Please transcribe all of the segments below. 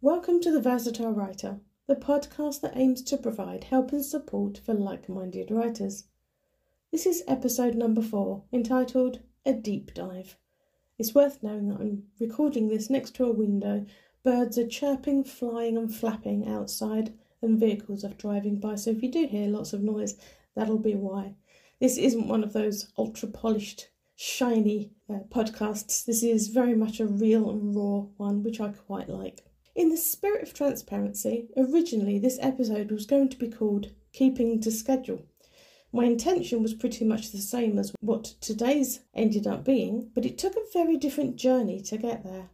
Welcome to The Versatile Writer, the podcast that aims to provide help and support for like minded writers. This is episode number four, entitled A Deep Dive. It's worth knowing that I'm recording this next to a window. Birds are chirping, flying, and flapping outside, and vehicles are driving by. So if you do hear lots of noise, that'll be why. This isn't one of those ultra polished, shiny uh, podcasts. This is very much a real and raw one, which I quite like. In the spirit of transparency, originally this episode was going to be called Keeping to Schedule. My intention was pretty much the same as what today's ended up being, but it took a very different journey to get there.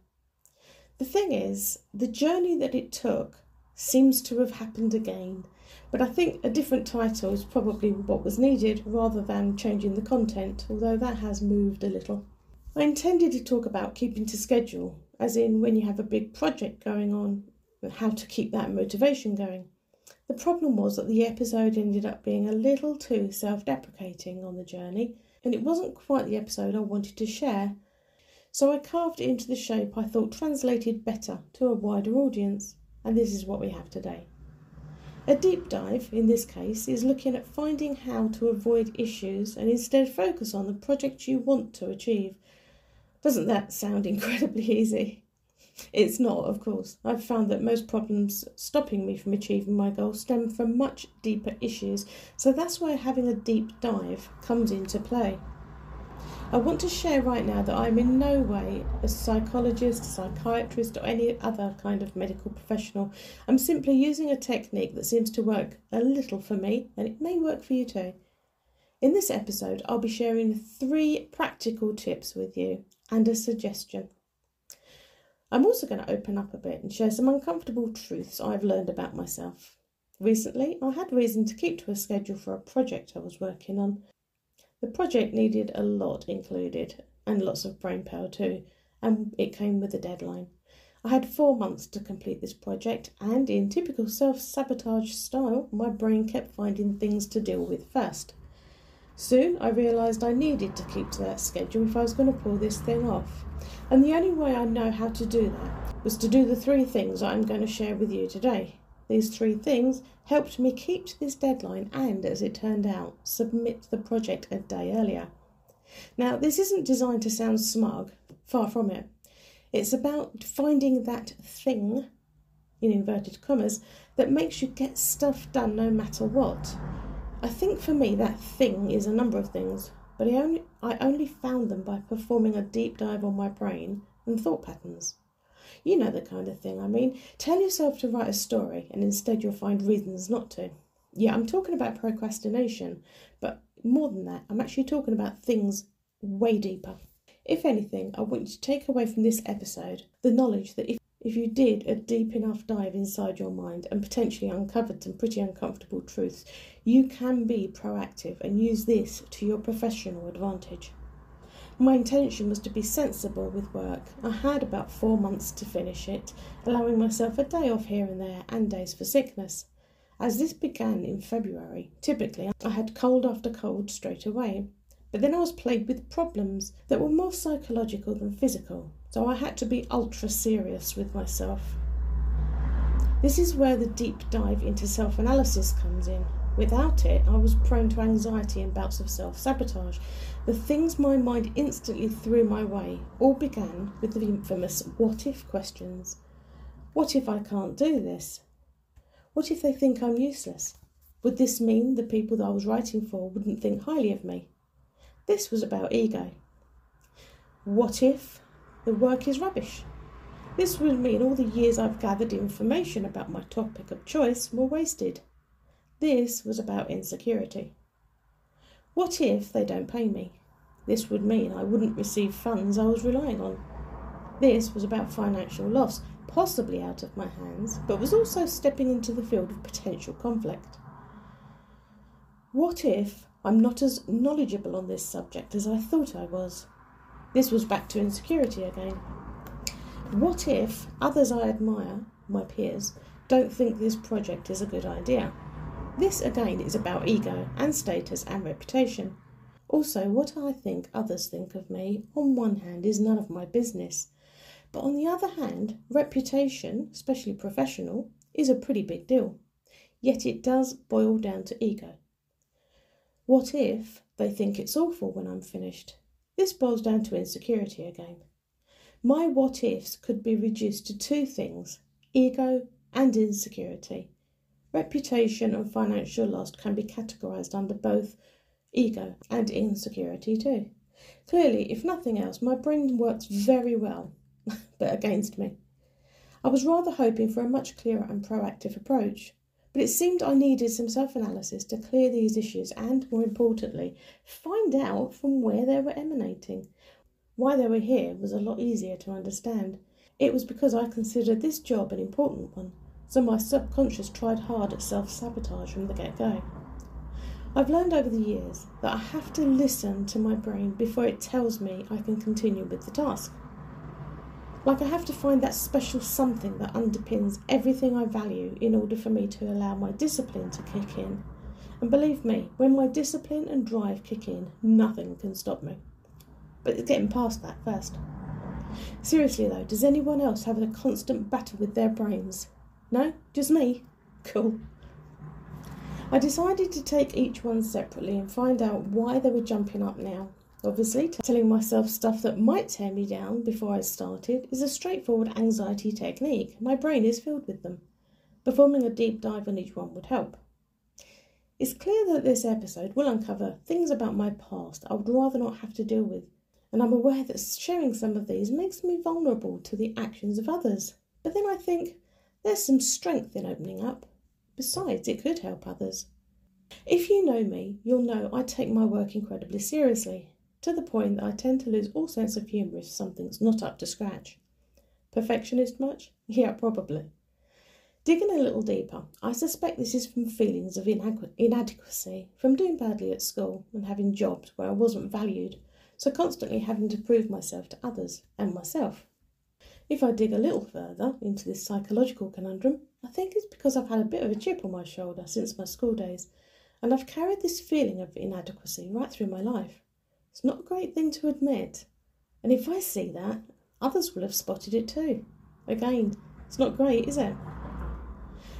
The thing is, the journey that it took seems to have happened again, but I think a different title is probably what was needed rather than changing the content, although that has moved a little. I intended to talk about keeping to schedule, as in when you have a big project going on, how to keep that motivation going. The problem was that the episode ended up being a little too self deprecating on the journey, and it wasn't quite the episode I wanted to share. So I carved it into the shape I thought translated better to a wider audience, and this is what we have today. A deep dive, in this case, is looking at finding how to avoid issues and instead focus on the project you want to achieve doesn't that sound incredibly easy? It's not, of course. I've found that most problems stopping me from achieving my goal stem from much deeper issues, so that's where having a deep dive comes into play. I want to share right now that I'm in no way a psychologist, psychiatrist, or any other kind of medical professional. I'm simply using a technique that seems to work a little for me, and it may work for you too. In this episode, I'll be sharing three practical tips with you and a suggestion. I'm also going to open up a bit and share some uncomfortable truths I've learned about myself. Recently, I had reason to keep to a schedule for a project I was working on. The project needed a lot included, and lots of brain power too, and it came with a deadline. I had four months to complete this project, and in typical self sabotage style, my brain kept finding things to deal with first. Soon I realised I needed to keep to that schedule if I was going to pull this thing off. And the only way I know how to do that was to do the three things I'm going to share with you today. These three things helped me keep to this deadline and, as it turned out, submit the project a day earlier. Now, this isn't designed to sound smug, far from it. It's about finding that thing, in inverted commas, that makes you get stuff done no matter what. I think for me that thing is a number of things, but I only, I only found them by performing a deep dive on my brain and thought patterns. You know the kind of thing I mean. Tell yourself to write a story and instead you'll find reasons not to. Yeah, I'm talking about procrastination, but more than that, I'm actually talking about things way deeper. If anything, I want you to take away from this episode the knowledge that if if you did a deep enough dive inside your mind and potentially uncovered some pretty uncomfortable truths, you can be proactive and use this to your professional advantage. My intention was to be sensible with work. I had about four months to finish it, allowing myself a day off here and there and days for sickness. As this began in February, typically I had cold after cold straight away. But then I was plagued with problems that were more psychological than physical, so I had to be ultra serious with myself. This is where the deep dive into self analysis comes in. Without it, I was prone to anxiety and bouts of self sabotage. The things my mind instantly threw my way all began with the infamous what if questions. What if I can't do this? What if they think I'm useless? Would this mean the people that I was writing for wouldn't think highly of me? This was about ego. What if the work is rubbish? This would mean all the years I've gathered information about my topic of choice were wasted. This was about insecurity. What if they don't pay me? This would mean I wouldn't receive funds I was relying on. This was about financial loss, possibly out of my hands, but was also stepping into the field of potential conflict. What if I'm not as knowledgeable on this subject as I thought I was. This was back to insecurity again. What if others I admire, my peers, don't think this project is a good idea? This again is about ego and status and reputation. Also, what I think others think of me, on one hand, is none of my business. But on the other hand, reputation, especially professional, is a pretty big deal. Yet it does boil down to ego. What if they think it's awful when I'm finished? This boils down to insecurity again. My what ifs could be reduced to two things ego and insecurity. Reputation and financial loss can be categorized under both ego and insecurity too. Clearly, if nothing else, my brain works very well, but against me. I was rather hoping for a much clearer and proactive approach, but it seemed I needed some self analysis to clear these issues and, more importantly, find out from where they were emanating. Why they were here was a lot easier to understand. It was because I considered this job an important one, so my subconscious tried hard at self sabotage from the get go. I've learned over the years that I have to listen to my brain before it tells me I can continue with the task. Like I have to find that special something that underpins everything I value in order for me to allow my discipline to kick in. And believe me, when my discipline and drive kick in, nothing can stop me. But it's getting past that first. Seriously though, does anyone else have a constant battle with their brains? No? Just me? Cool. I decided to take each one separately and find out why they were jumping up now. Obviously, telling myself stuff that might tear me down before I started is a straightforward anxiety technique. My brain is filled with them. Performing a deep dive on each one would help. It's clear that this episode will uncover things about my past I would rather not have to deal with and I'm aware that sharing some of these makes me vulnerable to the actions of others. But then I think there's some strength in opening up. Besides, it could help others. If you know me, you'll know I take my work incredibly seriously, to the point that I tend to lose all sense of humour if something's not up to scratch. Perfectionist much? Yeah, probably. Digging a little deeper, I suspect this is from feelings of inadequacy, from doing badly at school and having jobs where I wasn't valued so constantly having to prove myself to others and myself. If I dig a little further into this psychological conundrum, I think it's because I've had a bit of a chip on my shoulder since my school days, and I've carried this feeling of inadequacy right through my life. It's not a great thing to admit, and if I see that, others will have spotted it too. Again, it's not great, is it?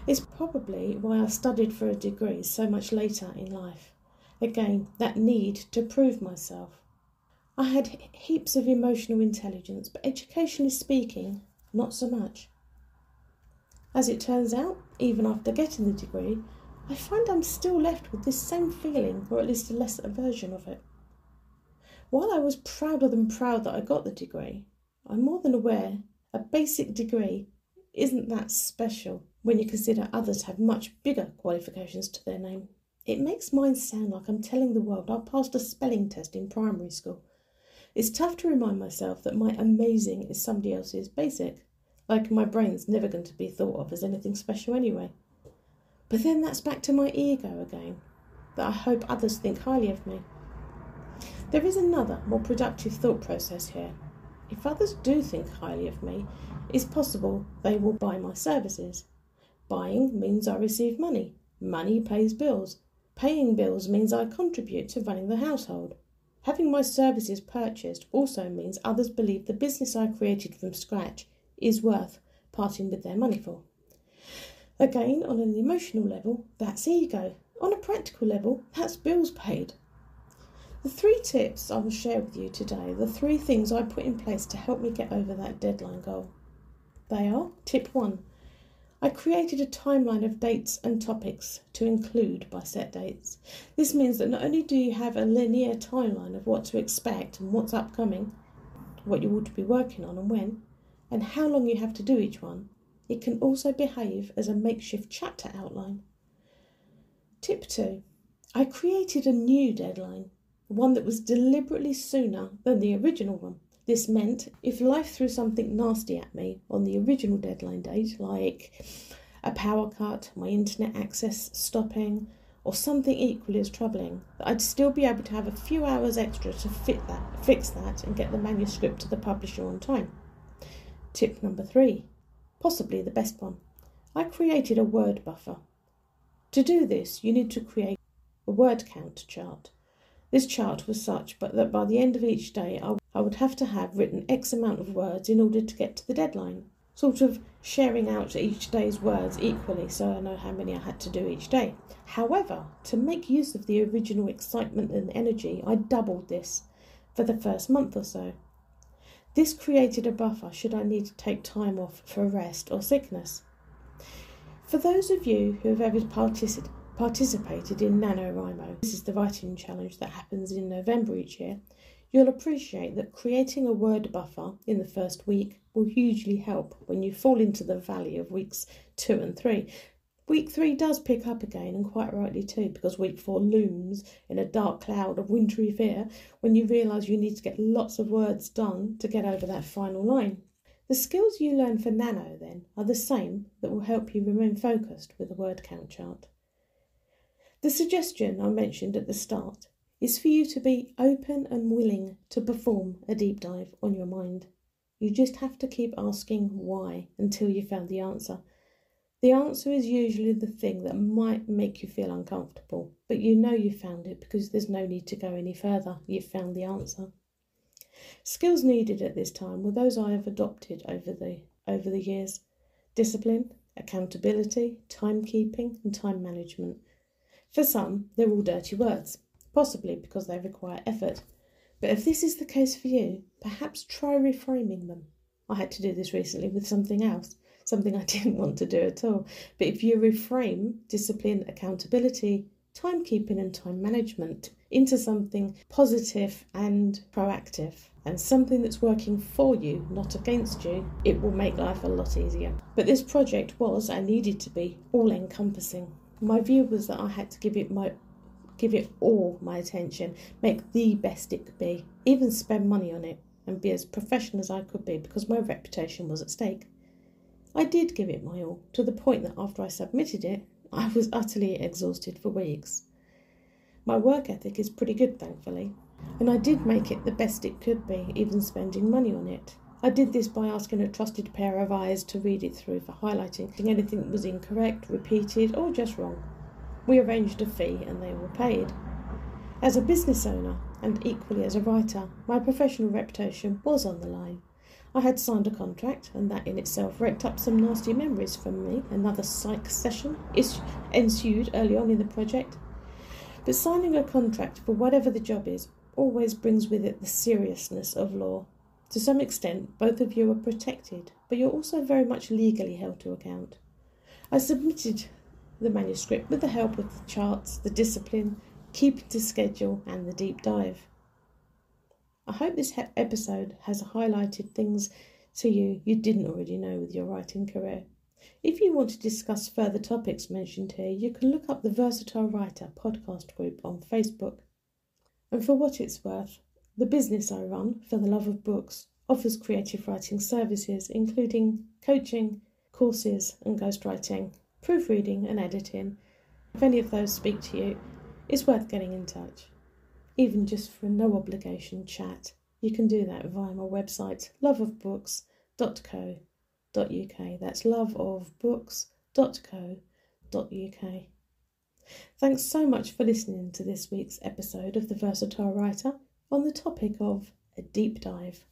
It's probably why I studied for a degree so much later in life. Again, that need to prove myself. I had heaps of emotional intelligence, but educationally speaking, not so much. As it turns out, even after getting the degree, I find I'm still left with this same feeling, or at least a lesser version of it. While I was prouder than proud that I got the degree, I'm more than aware a basic degree isn't that special when you consider others have much bigger qualifications to their name. It makes mine sound like I'm telling the world I passed a spelling test in primary school it's tough to remind myself that my amazing is somebody else's basic, like my brain's never going to be thought of as anything special anyway. But then that's back to my ego again, that I hope others think highly of me. There is another, more productive thought process here. If others do think highly of me, it's possible they will buy my services. Buying means I receive money. Money pays bills. Paying bills means I contribute to running the household. Having my services purchased also means others believe the business I created from scratch is worth parting with their money for. Again, on an emotional level, that's ego. On a practical level, that's bills paid. The three tips I will share with you today, the three things I put in place to help me get over that deadline goal. They are tip one I created a timeline of dates and topics to include by set dates. This means that not only do you have a linear timeline of what to expect and what's upcoming, what you ought to be working on and when, and how long you have to do each one, it can also behave as a makeshift chapter outline. Tip 2 I created a new deadline, one that was deliberately sooner than the original one. This meant if life threw something nasty at me on the original deadline date, like a power cut, my internet access stopping, or something equally as troubling, that I'd still be able to have a few hours extra to fit that, fix that, and get the manuscript to the publisher on time. Tip number three, possibly the best one. I created a word buffer. To do this, you need to create a word count chart. This chart was such but that by the end of each day I, would have to have written X amount of words in order to get to the deadline. Sort of sharing out each day's words equally so I know how many I had to do each day. However, to make use of the original excitement and energy, I doubled this for the first month or so. This created a buffer should I need to take time off for rest or sickness. For those of you who have ever particip- participated in NaNoWriMo, this is the writing challenge that happens in November each year, you'll appreciate that creating a word buffer in the first week will hugely help when you fall into the valley of weeks two and three. Week three does pick up again, and quite rightly too, because week four looms in a dark cloud of wintry fear when you realise you need to get lots of words done to get over that final line. The skills you learn for Nano, then, are the same that will help you remain focused with a word count chart. The suggestion I mentioned at the start is for you to be open and willing to perform a deep dive on your mind. You just have to keep asking why until you found the answer the answer is usually the thing that might make you feel uncomfortable, but you know you found it because there's no need to go any further. You've found the answer. Skills needed at this time were those I have adopted over the over the years. Discipline, accountability, timekeeping, and time management. For some, they're all dirty words, possibly because they require effort. But if this is the case for you, perhaps try reframing them. I had to do this recently with something else something I didn't want to do at all. But if you reframe discipline, accountability, timekeeping, and time management into something positive and proactive and something that's working for you, not against you, it will make life a lot easier. But this project was and needed to be all encompassing. My view was that I had to give it my give it all my attention, make the best it could be, even spend money on it and be as professional as I could be because my reputation was at stake. I did give it my all, to the point that after I submitted it, I was utterly exhausted for weeks. My work ethic is pretty good, thankfully, and I did make it the best it could be, even spending money on it. I did this by asking a trusted pair of eyes to read it through for highlighting anything that was incorrect, repeated, or just wrong. We arranged a fee and they were paid. As a business owner, and equally as a writer, my professional reputation was on the line. I had signed a contract, and that in itself raked up some nasty memories for me. Another psych session is, ensued early on in the project. But signing a contract for whatever the job is always brings with it the seriousness of law. To some extent, both of you are protected, but you're also very much legally held to account. I submitted the manuscript with the help of the charts, the discipline, keeping to schedule, and the deep dive. I hope this episode has highlighted things to you you didn't already know with your writing career. If you want to discuss further topics mentioned here, you can look up the Versatile Writer podcast group on Facebook. And for what it's worth, the business I run, For the Love of Books, offers creative writing services including coaching, courses, and ghostwriting, proofreading, and editing. If any of those speak to you, it's worth getting in touch even just for a no obligation chat. You can do that via my website, loveofbooks.co.uk. That's loveofbooks.co.uk. Thanks so much for listening to this week's episode of The Versatile Writer on the topic of a deep dive.